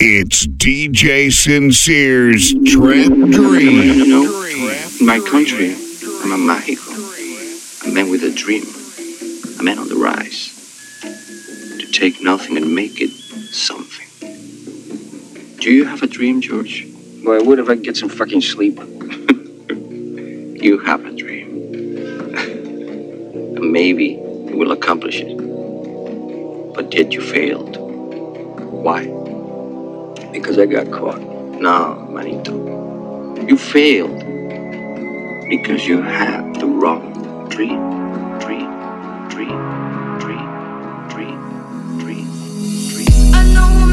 It's DJ Sincere's Trap Dream. You know, in my country, I'm a Mágico, a man with a dream, a man on the rise. To take nothing and make it something. Do you have a dream, George? Well, I would if I could get some fucking sleep. You have a dream. and maybe you will accomplish it. But yet you failed. Why? Because I got caught. No, Manito. You failed because you had the wrong dream. Dream, dream, dream, dream, dream, dream. I know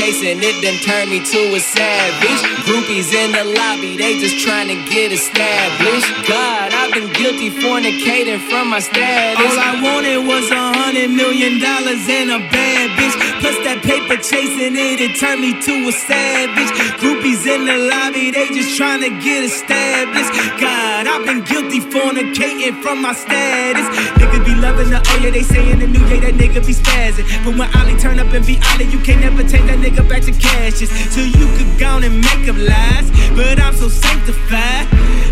chasing it then turned me to a savage. Groupies in the lobby, they just trying to get established. God, I've been guilty fornicating from my status. All I wanted was a hundred million dollars and a bad bitch. Plus that paper chasing it, it turned me to a savage. Groupies in the lobby, they just trying to get established. God, I've been guilty fornicating from my status. Niggas be loving the oh yeah, they say in the new year that nigga be spazzing. But when Ollie turn up and be Ollie, you can't never take that nigga back to cashes. So you could go on and make up lies. But I'm so sanctified.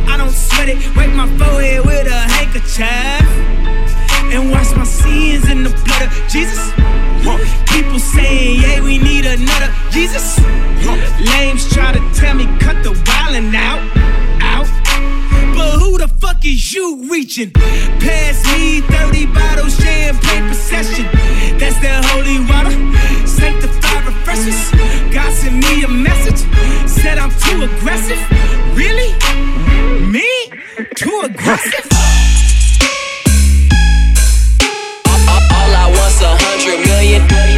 I don't sweat it, wipe my forehead with a handkerchief. And wash my sins in the blood of Jesus. People saying, yeah, we need another Jesus. Lames try to tell me, cut the wildin' out. Out. But who the fuck is you reaching? Pass me 30 bottles, champagne procession. That's that holy water. Sanctified refreshers. God sent me a message. Said I'm too aggressive. Really? Me? Too aggressive? extra million.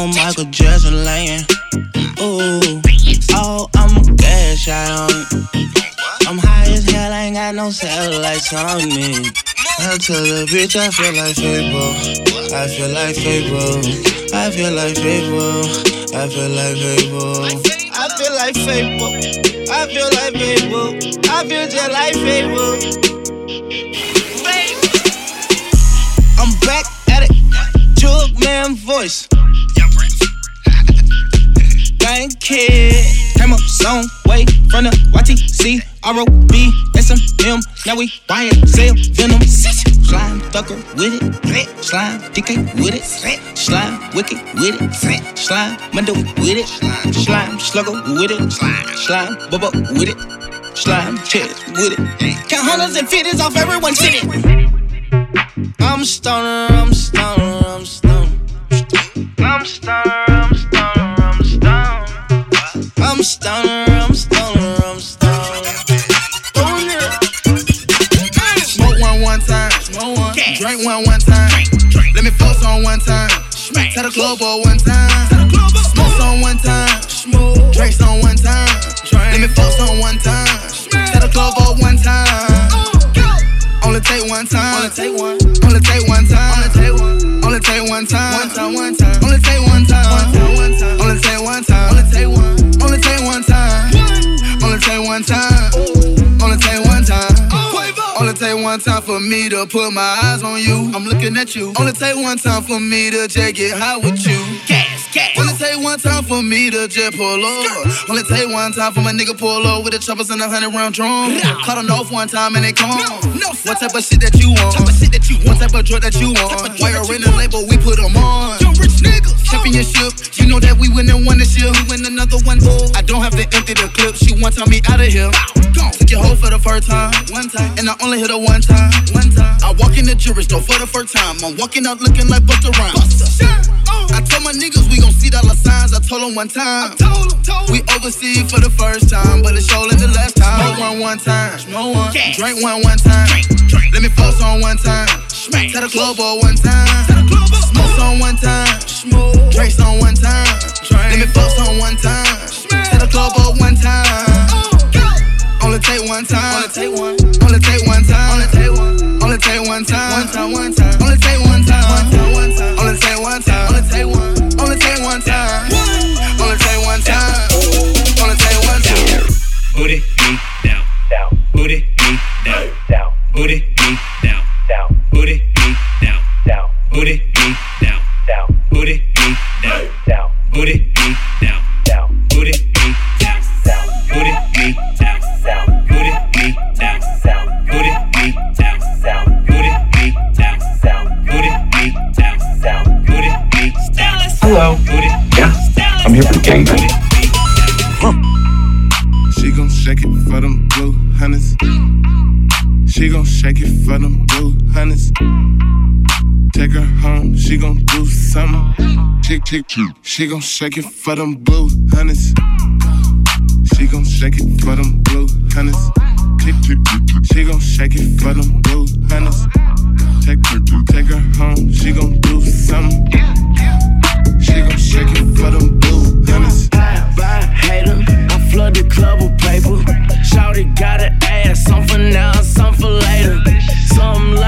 want Michael Jackson laying. Ooh, oh, I'm a cash out on it. I'm high as hell, I ain't got no satellites on me. I tell the bitch I feel like Fable. I feel like Fable. I feel like Fable. I feel like Fable. I feel like Fable. I feel like Fable. I feel just like Fable. Man voice. Gang kid. Came up some way from the YTC. Now we buy it, sell venom. Slime thugger with it. Slime DK with it. Slime wicked with it. Slime Mundo with it. Slime slugger with it. Slime bubba with it. Slime chest with it. Count hundreds and fifties off everyone's city. I'm stoner, I'm stoner, I'm stoner. I'm stoner, I'm stoner, I'm stoner. I'm stoner, I'm stoner, I'm stoner. Smoke one one time. Drink one one time. Let me fuck on one time. Tell the club one time. Smoke on one time. Drink on one time. Let me fuck on one time. Tell the club one time. Only take one time. Only take one. Only take one time. Only take one. Only take one time. One time. One time. Only take one time. One time. One time. Only take one time. For me to put my eyes on you. I'm looking at you. Only take one time for me to just get high with you. Gas, gas. Only take one time for me to just pull up. Only take one time for my nigga pull up with the choppers and a hundred round drum. Cut them off one time and they come. no, what type of shit that you want? Type of shit that you What type of drug that you want? Drug you're in you the label, we put them on. Championship, you know that we win and won this year. We win another one. I don't have to empty the clip. She want tell me out of here. Took your hoe for the first time, one time, and I only hit her one time, one time. I walk in the jewelry store for the first time. I'm walking out looking like Busta Rhymes. I told my niggas we gon' see dollar signs. I told them one time. Told 'em, told 'em. We overseas for the first time, but it's showing the last time. Smoke one one time, smoke one, drink one one time. Drink, drink. Let me force on one time. Tell the club all one time. Tell the club up. Smoke on one time. Smoke. Drinks on one time. Let me force on one time. Tell the club all one time. Oh. Only take one time. Only take one. Only take one time. Only take one. Only take one time. One time. One time. Only take one time. One time. One time. Only take one time. Only take one. Only take one time. Only take one time. Only take one time. Booty me down, down. Booty me down, down. Booty me down, down. Booty me down, down. Booty me down, down. Booty me down, down. Booty me down, down. Booty me down, down. Booty me down, down. Booty me down, down. Booty me down, down. Booty me down, down. Booty me down, down. Booty me down. Hello. Booty Yeah, I'm here for the gangbang. She gon' shake it for them blue hunters. She gon' shake it for them blue hunters. Take her home, she gon' do something. Chick, chick, chick. She gon' shake it for them blue hunters. She gon' shake it for them blue chick. She gon' shake it for them blue hunters. Take her, take her home, she gon' do something. She gon' shake it for them blue bye, hater. I flood the club with paper. Shawty got an ass, some for now, some for later. Something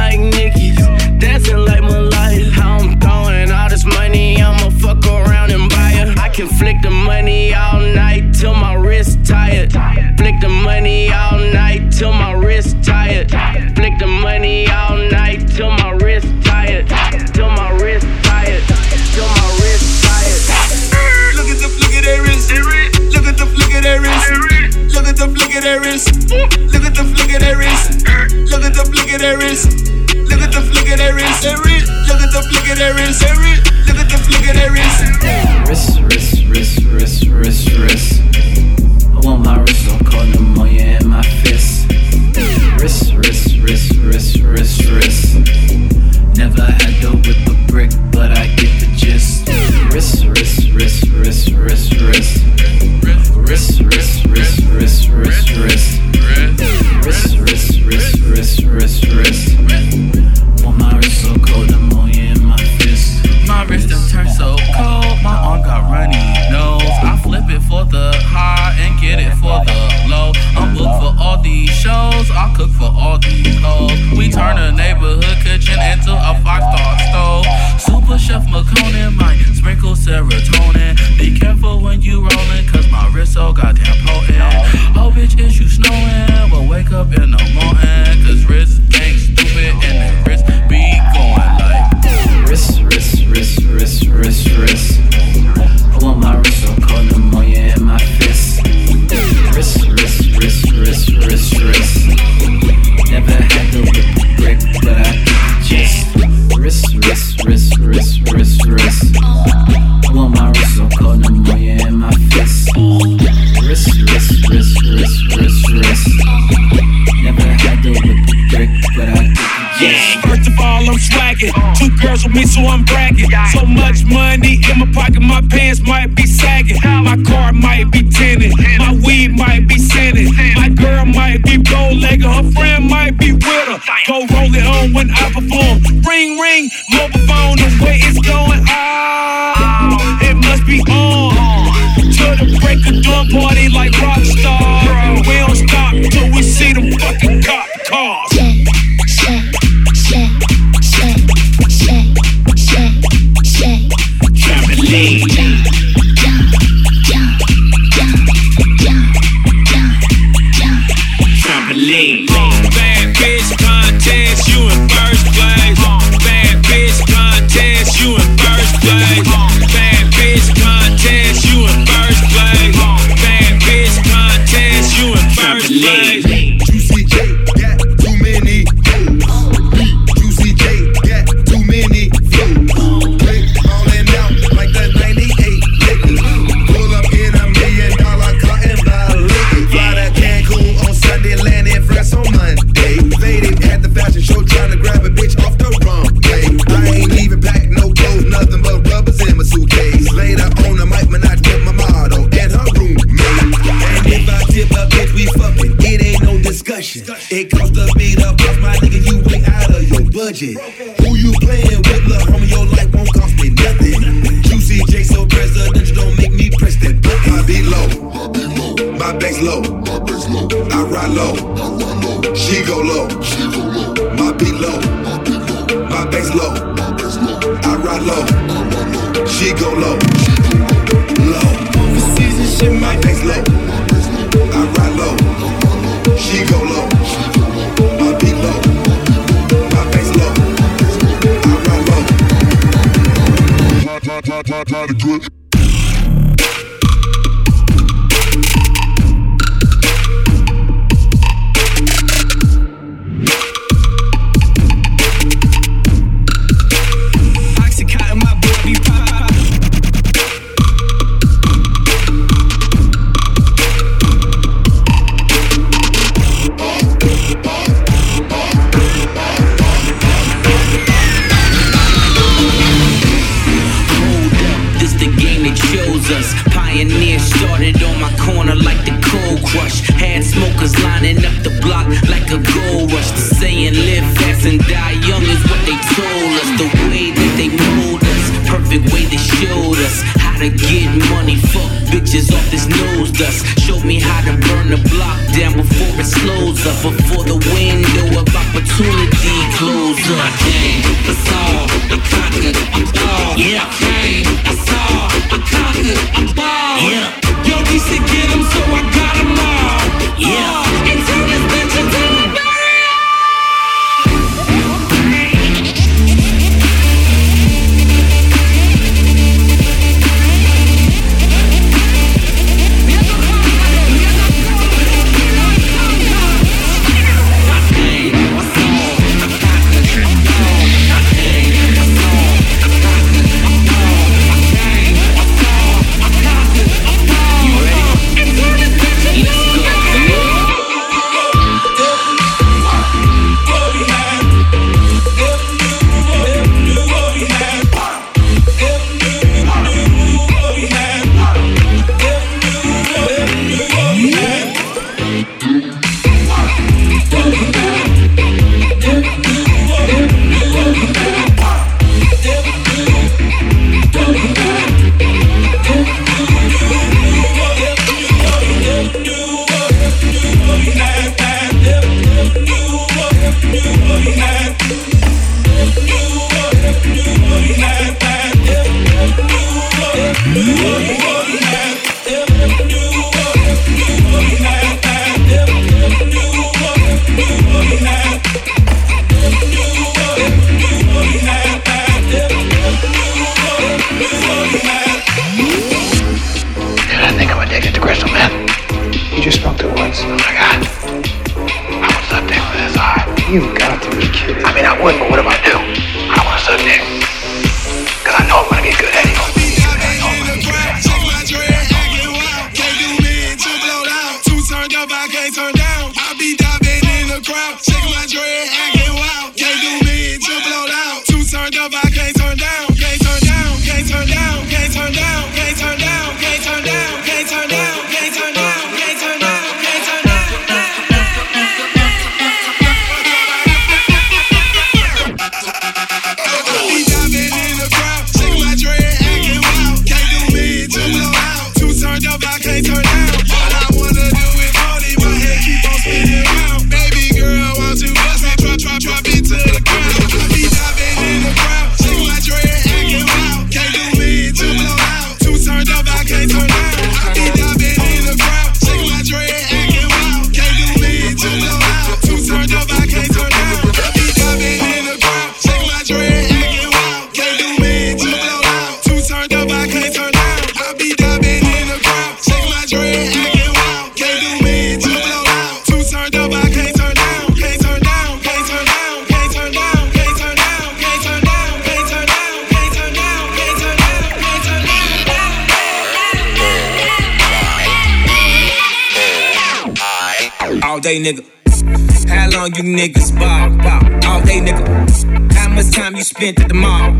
that wrist. Look at the flick of that wrist. Look at the flick of that wrist. Wrist, wrist, Go roll it on when I perform. Ring, ring, mobile phone, the way it's going. Oh, it must be on. To the break of dawn party like rock You've got to be kidding. I mean, I would, but what if I do? I want to suck dick. Nigga. How long you niggas ball, ball? All day, nigga. How much time you spent at the mall?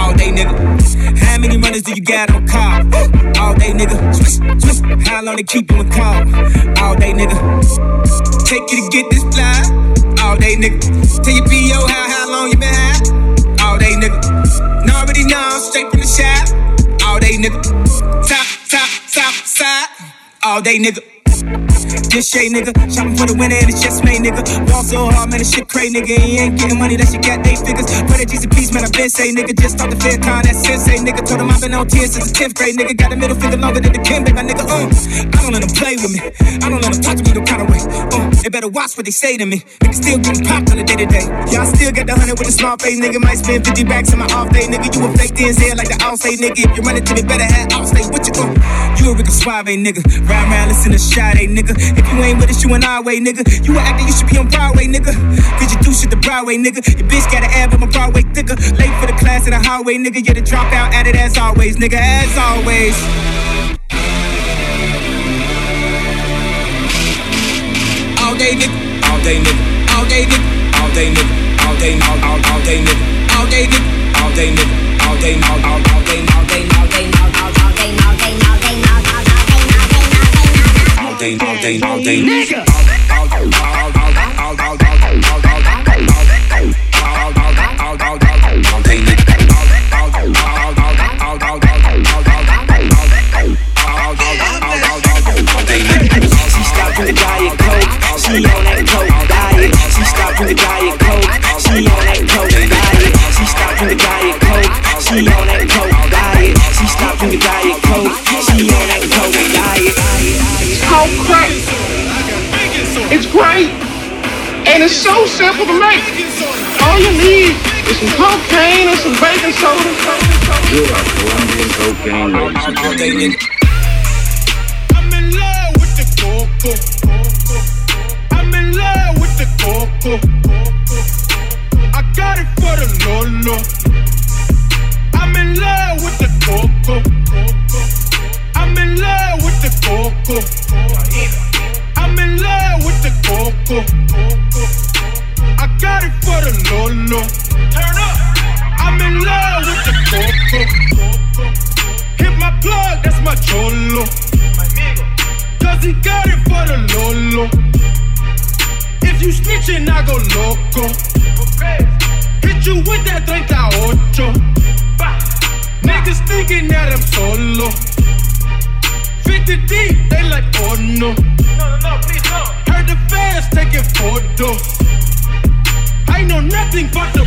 All day, nigga. How many runners do you got on call? All day, nigga. How long they keep you in call? All day, nigga. Take you to get this fly? All day, nigga. Tell your PO how, how long you been high? All day, nigga. Know already know, straight from the shop. All day, nigga. Top, top, top, side. All day, nigga. This shade, nigga. Shopping for the winner and it's just made, nigga. Ball so hard, man, this shit crazy, nigga. He ain't getting money, that shit got eight figures. Put a a piece, man, I been say, nigga. Just start the fair con, that sensei, nigga. Told him I've been on tears since the 10th grade, nigga. Got a middle finger longer than the Kim, my nigga. Uh, I don't let play with me. I don't let them talk to me no kind of way. Uh, they better watch what they say to me. Nigga still getting popped on the day to day. I still got the hundred with a small face, nigga. Might spend 50 racks in my off day, nigga. You a fake here like the all say, nigga. If you run it to me, better have all stay with you. Uh, you a Ricky Suave, nigga. Round round, listen to shot, nigga. If you ain't with us, you an our way, nigga. You an actor, you should be on Broadway, nigga. Cause you do shit the Broadway, nigga. Your bitch got an ab, I'm a Broadway thicker. Late for the class in the highway, nigga. You're the dropout at it as always, nigga. As always. All day, nigga. All day, nigga. All day, nigga. All day, nigga. All day, all, all, all day, nigga. All day, nigga. All day, nigga. All day, all, all, all day, all day, all day, day, all day, all day. Diet coke, She stopped from the diet coke. Diet. Coke crack. It's great. And it's so simple to make. All you need is some cocaine and some baking soda. You are Colombian cocaine, ladies and gentlemen. I'm in love with the coco. I'm in love with the coco. I got it for the Lolo. I'm in love with the coco. I'm in love with the coco. I'm in love with the coco. I got it for the Lolo. Turn up. I'm in love with the coco. Hit my plug, that's my cholo. Cause he got it for the Lolo. If you snitching, I go loco. Hit you with that 38. Niggas thinking that I'm solo. 50 deep, they like, oh no. Heard the fans taking photos. I know nothing but the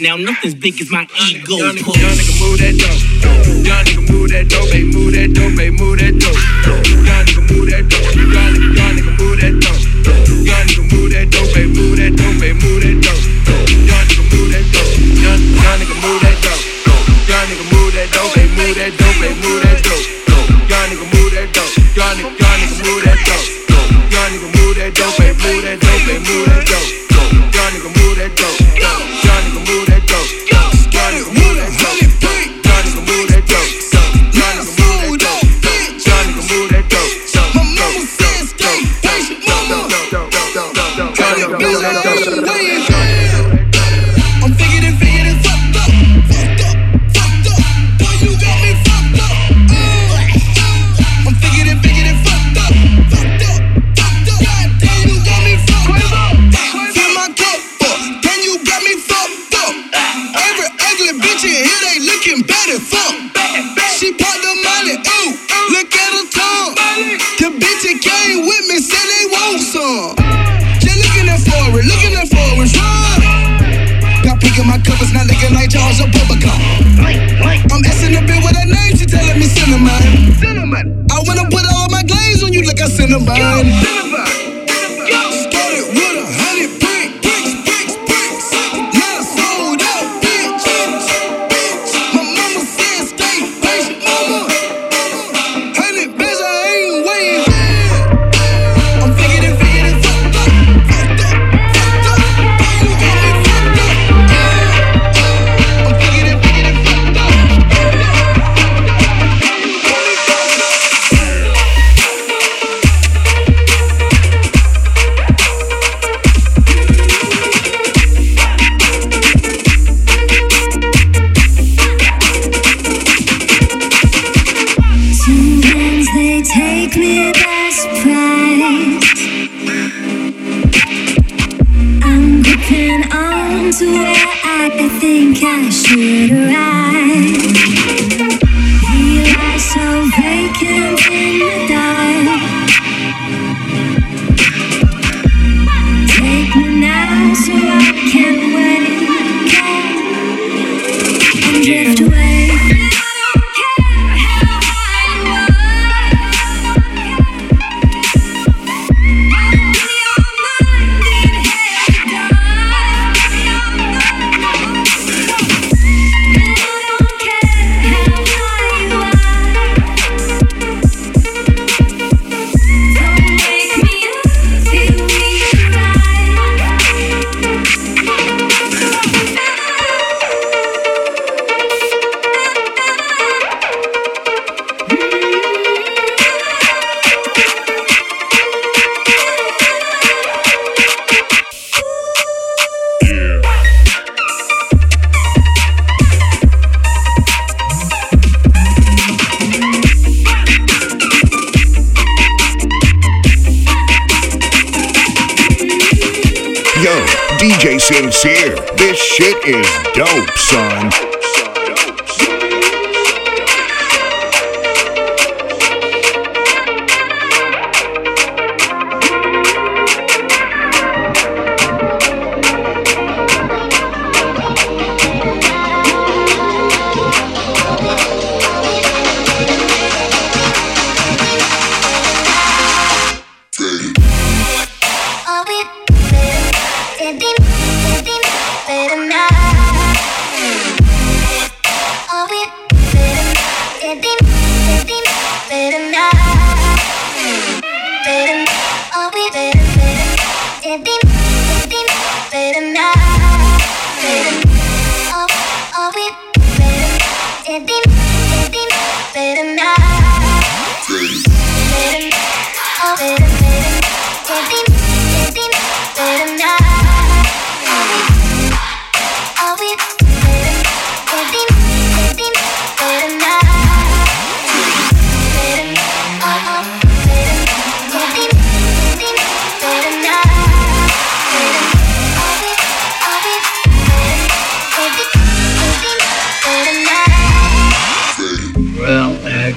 now. Nothing's big as my ego. Young nigga, move that dope. Young nigga move that dope. Move that dope. Move that dope.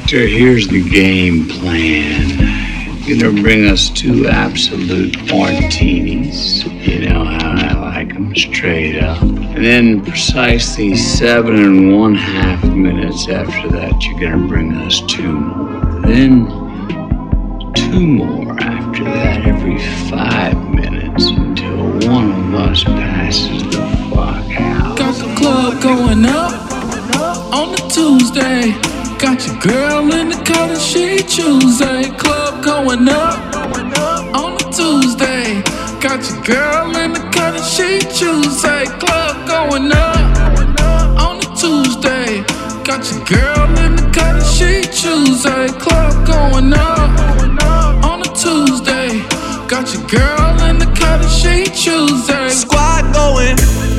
Here's the game plan. You're gonna bring us two Absolut martinis. You know how I like them straight up. And then precisely seven and one half minutes after that, you're gonna bring us two more. Then two more after that every five minutes until one of us passes the fuck out. Got the club going up on the Tuesday. Got your girl in the color she Tuesday. Club going up on a Tuesday. Got your girl in the color she Tuesday. Club going up on a Tuesday. Got your girl in the color she Tuesday. Club going up on a Tuesday. Got your girl in the color she Tuesday. Squad going.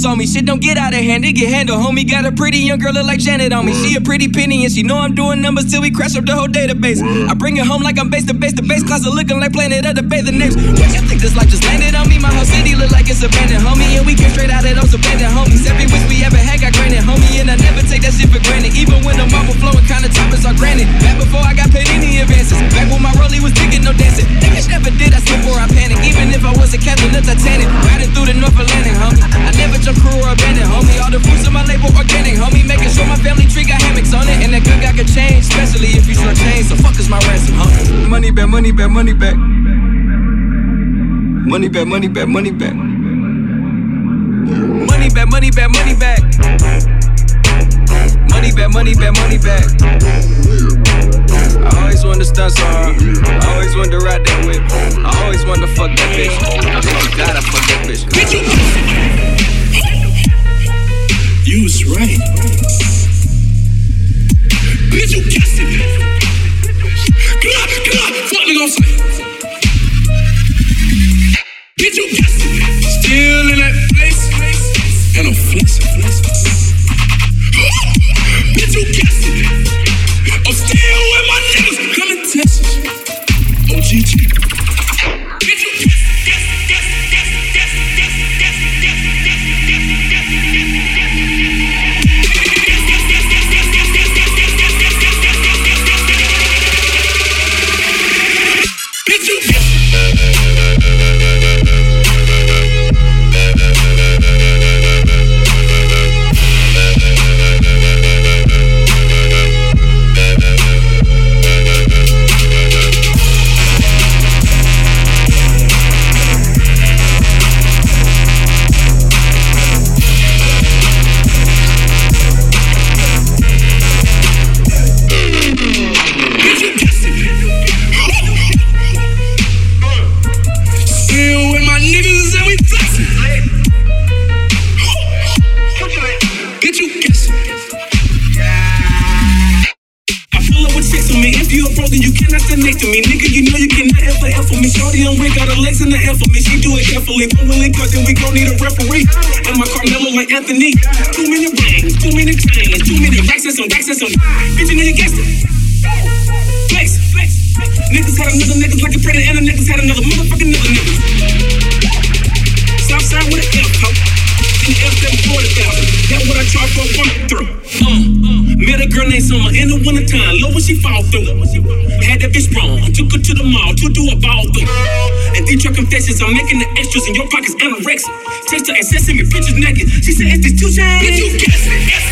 me. Shit don't get out of hand, it get handled. Homie got a pretty young girl look like Janet on me. She a pretty penny and she know I'm doing numbers till we crash up the whole database. I bring it home like I'm base to base to base closet looking like planet of the Bathing Apes. What you think this life just landed on me? My whole city look like it's abandoned, homie. And we came straight out of those abandoned homies. Every wish we ever had got granted, homie. And I never take that shit for granted. Even when the marble flowing, kinda toppers are granted. Back before I got paid any advances. Back when my rollie was digging, no dancing. Niggas never did, I slip or I panic. Even if I was a captain of Titanic. Riding through the North Atlantic, homie. I never jump or abandoned, homie. All the fruits of my label organic, homie. Making sure my family tree got hammocks on it. And that good guy could change, especially if you short change. So fuck is my ransom, homie. Money back, money back, money back. Money back, money back, money back. Money back, money back, money back. Money back, money back, money back. I always wanted to stunt so. I always wanted to ride that whip. I always wanted to fuck that bitch. I think you gotta fuck that bitch. Text her and send me pictures naked. She said, Is this 2 Chainz? Did you guess it?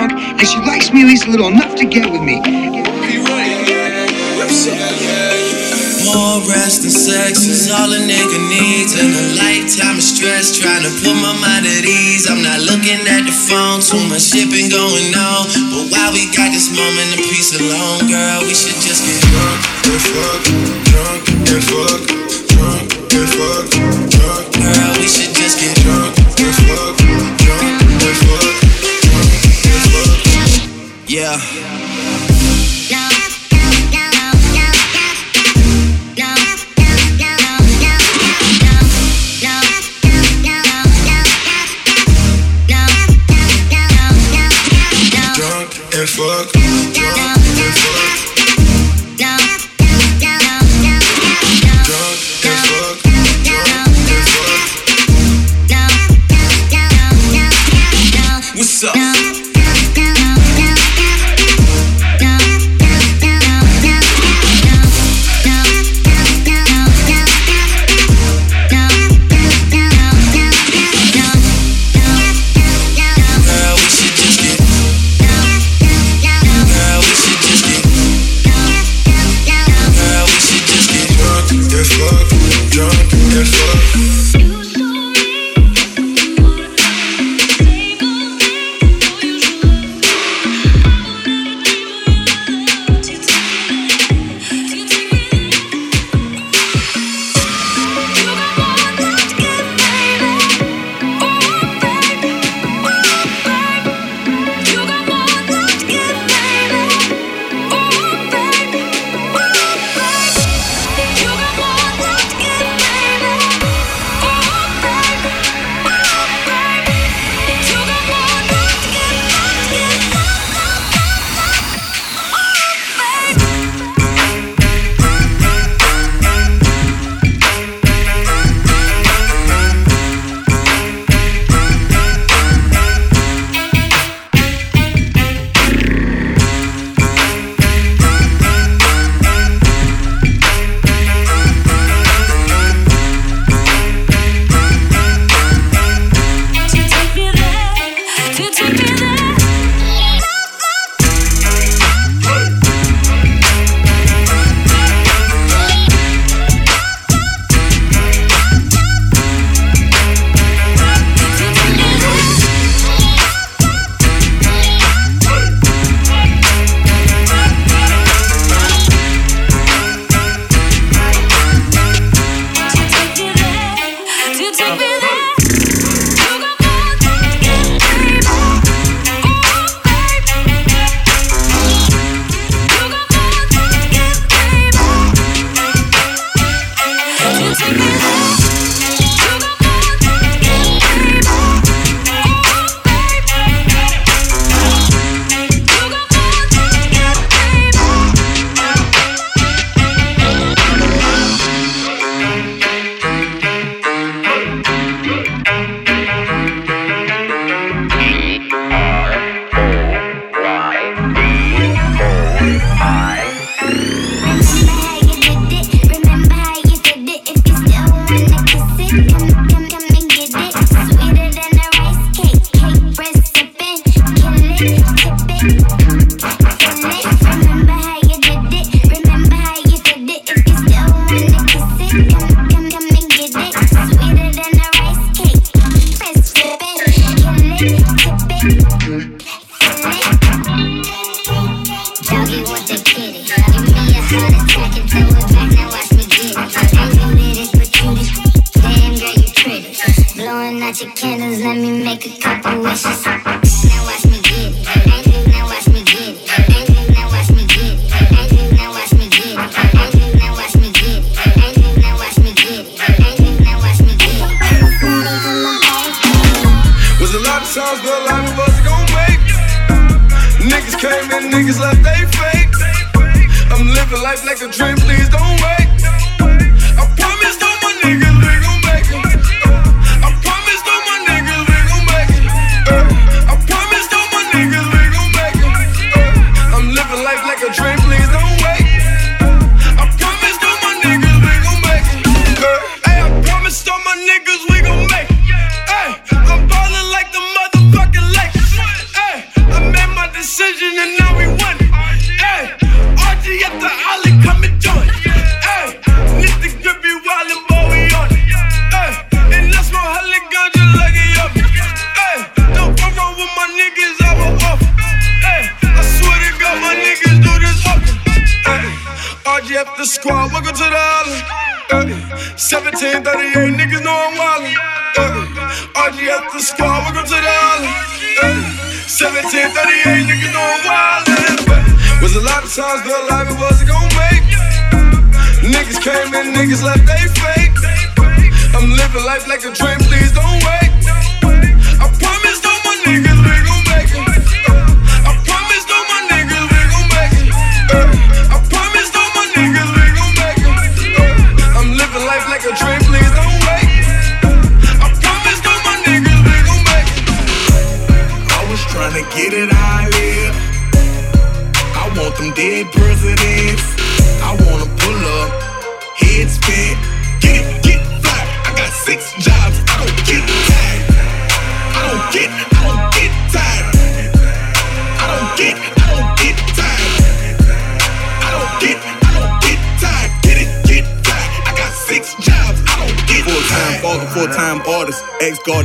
and she likes me at least a little enough to get with me. More rest and sex is all a nigga needs. And a lifetime of stress trying to put my mind at ease. I'm not looking at the phone, too much shit been going on. But while we got this moment of peace alone, girl, we should just get drunk and fuck, drunk and fuck, drunk and fuck, drunk. Girl, we should just get drunk and fuck, drunk and fuck yeah.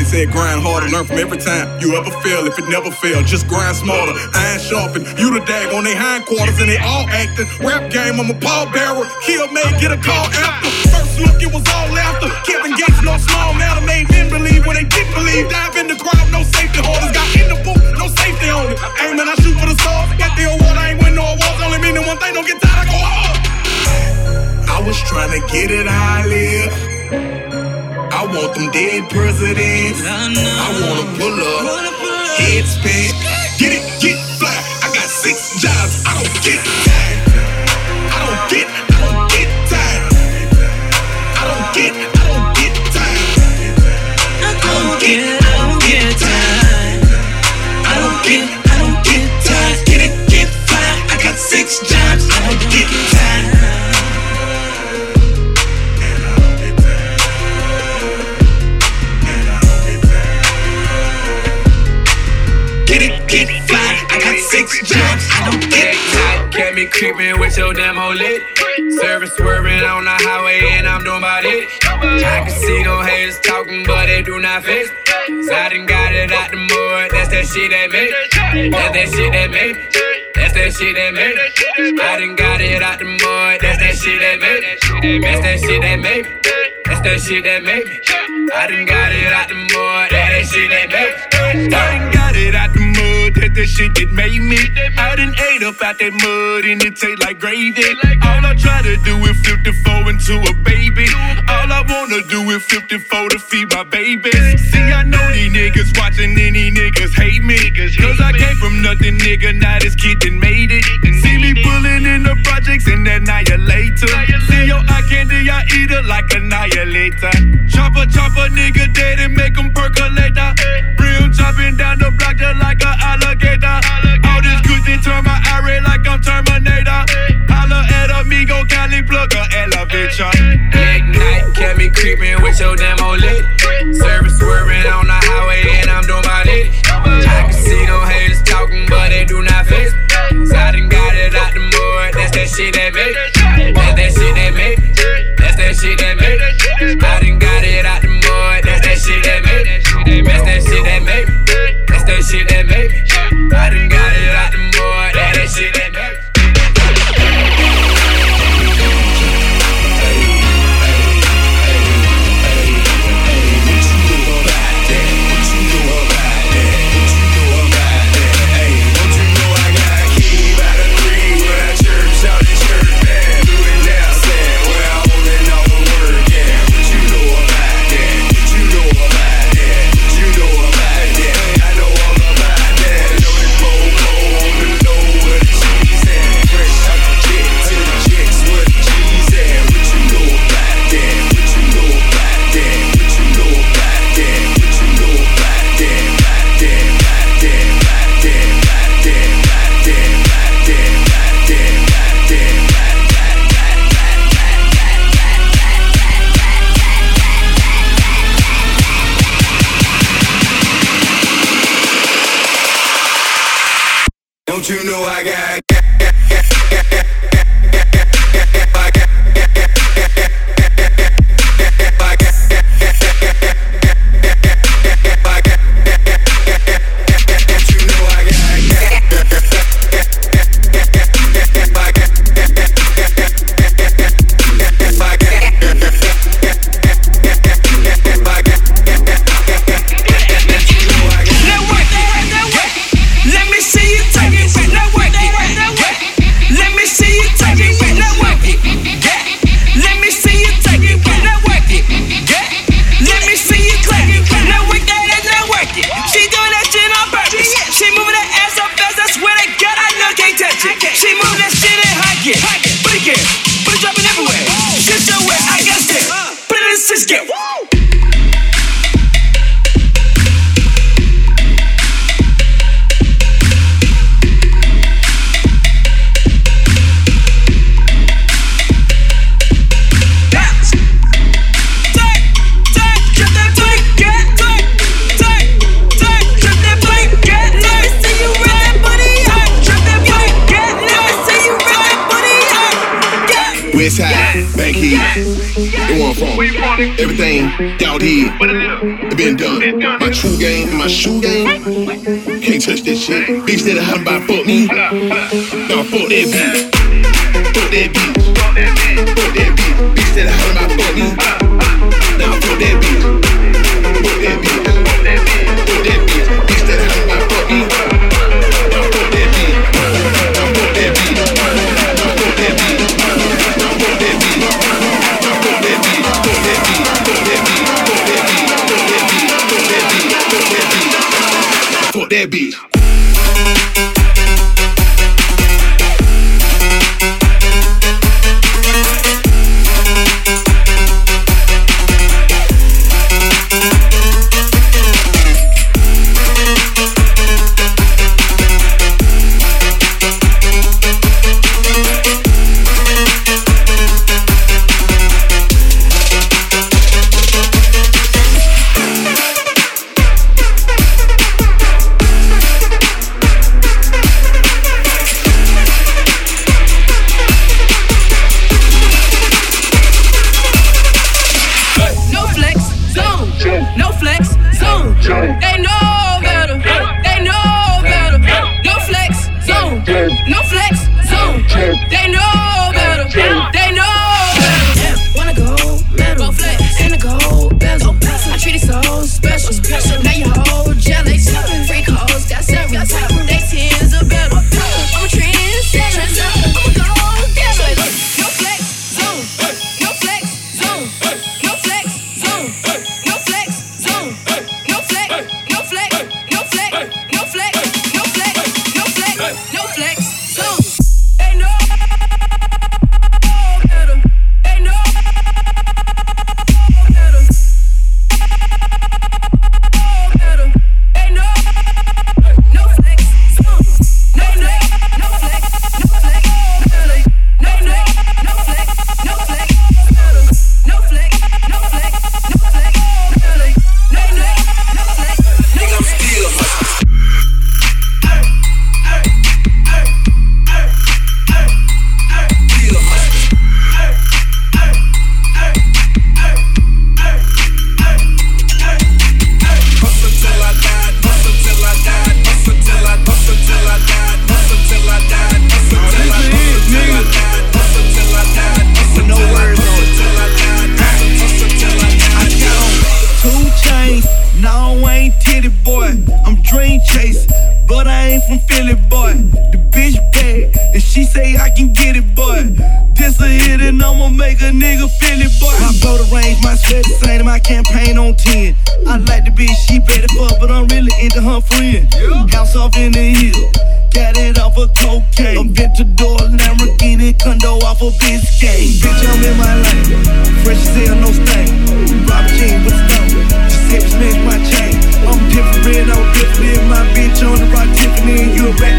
Said grind harder, learn from every time you ever fail. If it never fail, just grind smarter. Iron sharpen, you the dag on their hindquarters, and they all acting. Rap game, I'm a pallbearer. Kill may get a call after. First look, it was all laughter. Kevin Gates, no small matter, made men believe when they didn't believe. Dive in the crowd, no safety holders. Got in the booth, no safety on it. Aiming, I shoot for the stars. Got the award, I ain't win no awards. Only meaning one thing, don't get tired, I go hard. I was trying to get it I live. I want them dead presidents. I wanna pull up, head spin, get it, get fly. I got six jobs, I don't get me creeping with your damn whole lit. Service swerving on the highway and I'm doing about it. I can see them haters talking, but they do not fit. So I done got it out the mud. That's that shit that make. That's that shit that make. That's that shit that make. I done got it out the mud. That's that shit that make. That's that shit that make. That's that shit that make. I done got it out the mud. That's that shit that make. I done got it out the that shit that made me. I done ate up out that mud and it taste like gravy. All I try to do is flip the into a baby. All I wanna do is flip the to feed my baby. See, I know these niggas watching and these niggas hate me. Cause I came from nothing, nigga, now this kid done made it. See me pulling in the projects and annihilator. Your eye candy, I eat it like annihilator. Chopper, chopper, nigga dead and make 'em percolator. Brim chopping down the block just like a alligator. All this goosey turn my eye like I'm Terminator. Holla at amigo, Cali plug a elevator. Big night, kept me creeping with your old lit. Service swerving on the highway and I'm doing about it. I can see them haters talking, but they do not. So I done got it out the mud. That's that shit that make. Shit that make. I done got it out the touch this shit. Bitch, that I'm about fuck me. Nah, fuck that bitch. Fuck that bitch. Fuck that bitch. Fuck that bitch. Bitch, that I'm bitch on the rock Tiffany and you a rat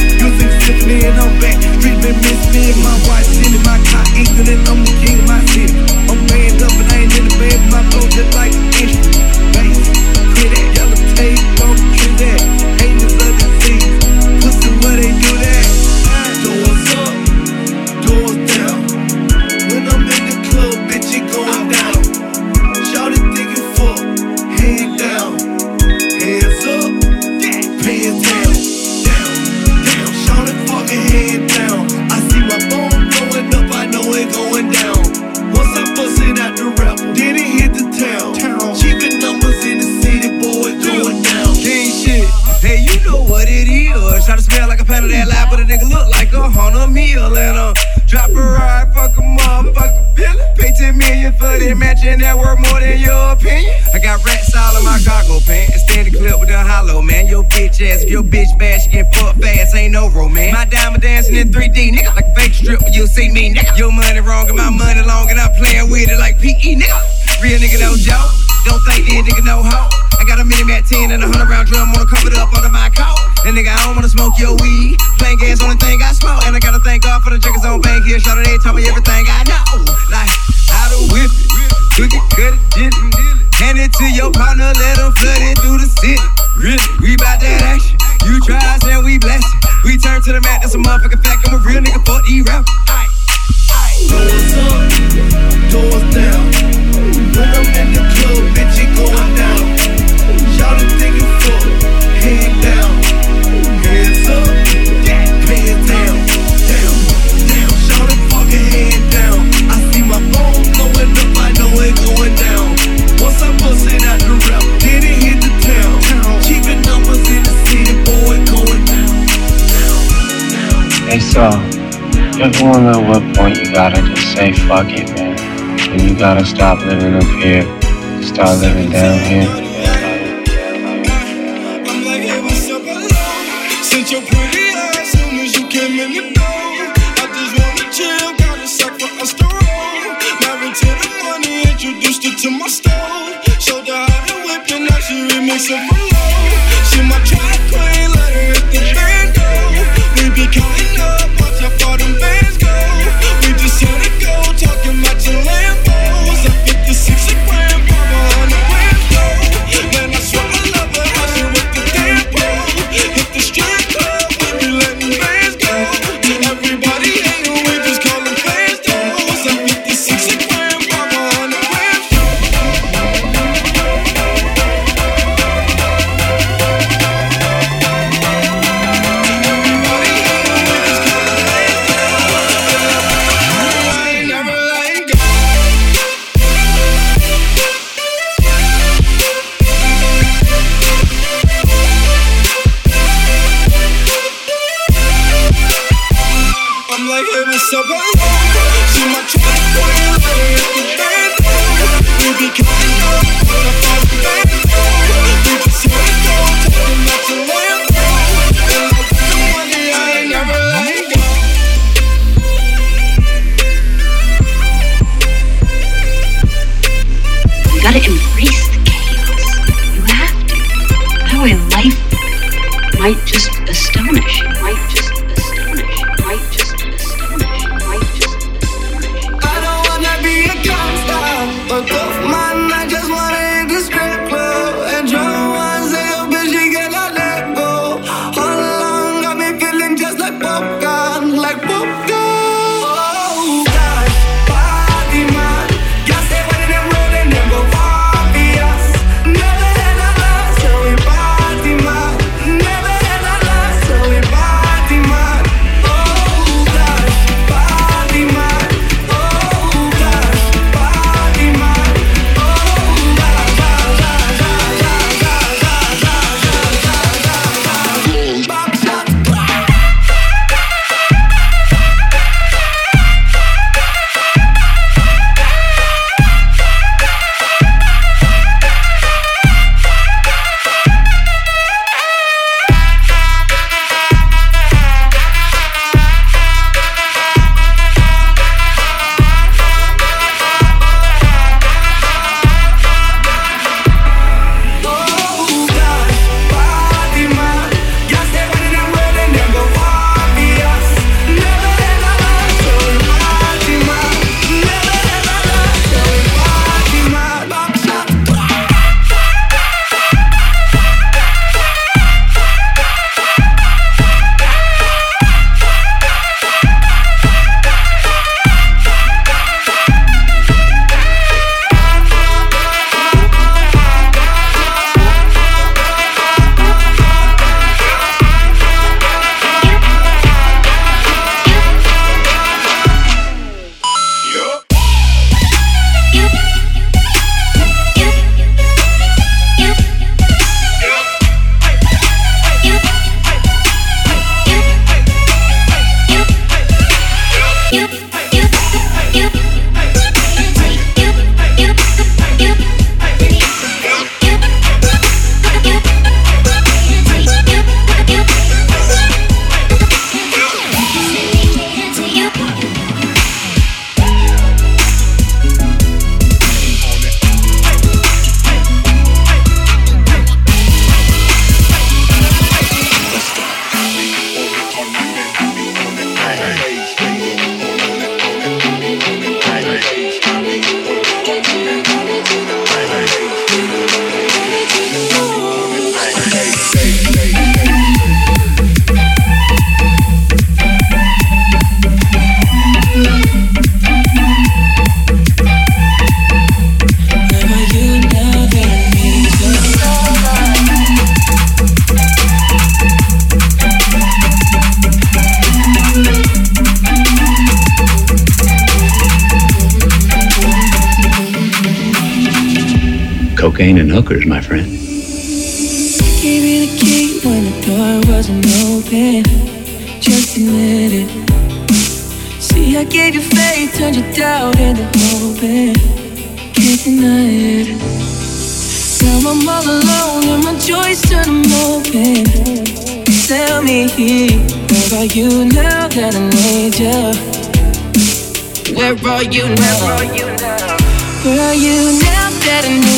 see me, nigga. Your money wrong and my money long, and I'm playing with it like PE, nigga. Real nigga, no joke. Don't think this nigga no hoe. I got a mini at 10 and a 100 round drum, wanna cover it up under my coat. And nigga, I don't wanna smoke your weed. Plain gas, only thing I smoke. And I gotta thank God for the jiggas on bank here. Shout out, they taught me everything I know. Like, how to whip it, cook it, cut it, dip it. Hand it to your partner, let him flood it through the city. Really, we bout that action. You try us and we bless it. We turn to the mat, that's a motherfucking fact. I'm a real nigga for E-Rap. Wanna know what point you gotta just say fuck it, man. And you gotta stop living up here, start living down here. Since your pretty ass soon as you came in the door. I just wanna chill, got for us to roll. Married to the money, introduced her to my stove. Showed her how to whip and now she remixing for Cocaine and hookers, my friend. Gave the key when the door wasn't open. Just admit it. See, I gave you faith, turned your doubt into. Can't deny it. Now I'm all alone and my joys turn open. Tell me, where are you now that I need you? Where are you now? Where are you now that I need